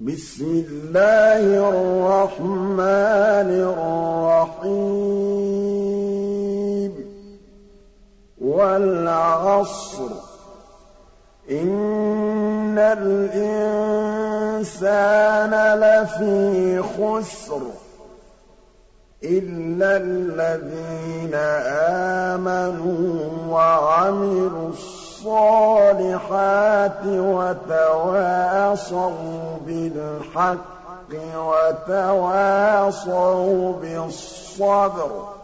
بِسْمِ اللَّهِ الرَّحْمَٰنِ الرَّحِيمِ. وَالْعَصْرِ. إِنَّ الْإِنسَانَ لَفِي خُسْرٍ. إِلَّا الَّذِينَ آمَنُوا وَعَمِلُوا الصَّالِحَاتِ. وَتَوَاصَوْا بِالْحَقِّ وَتَوَاصَوْا بِالصَّبْرِ.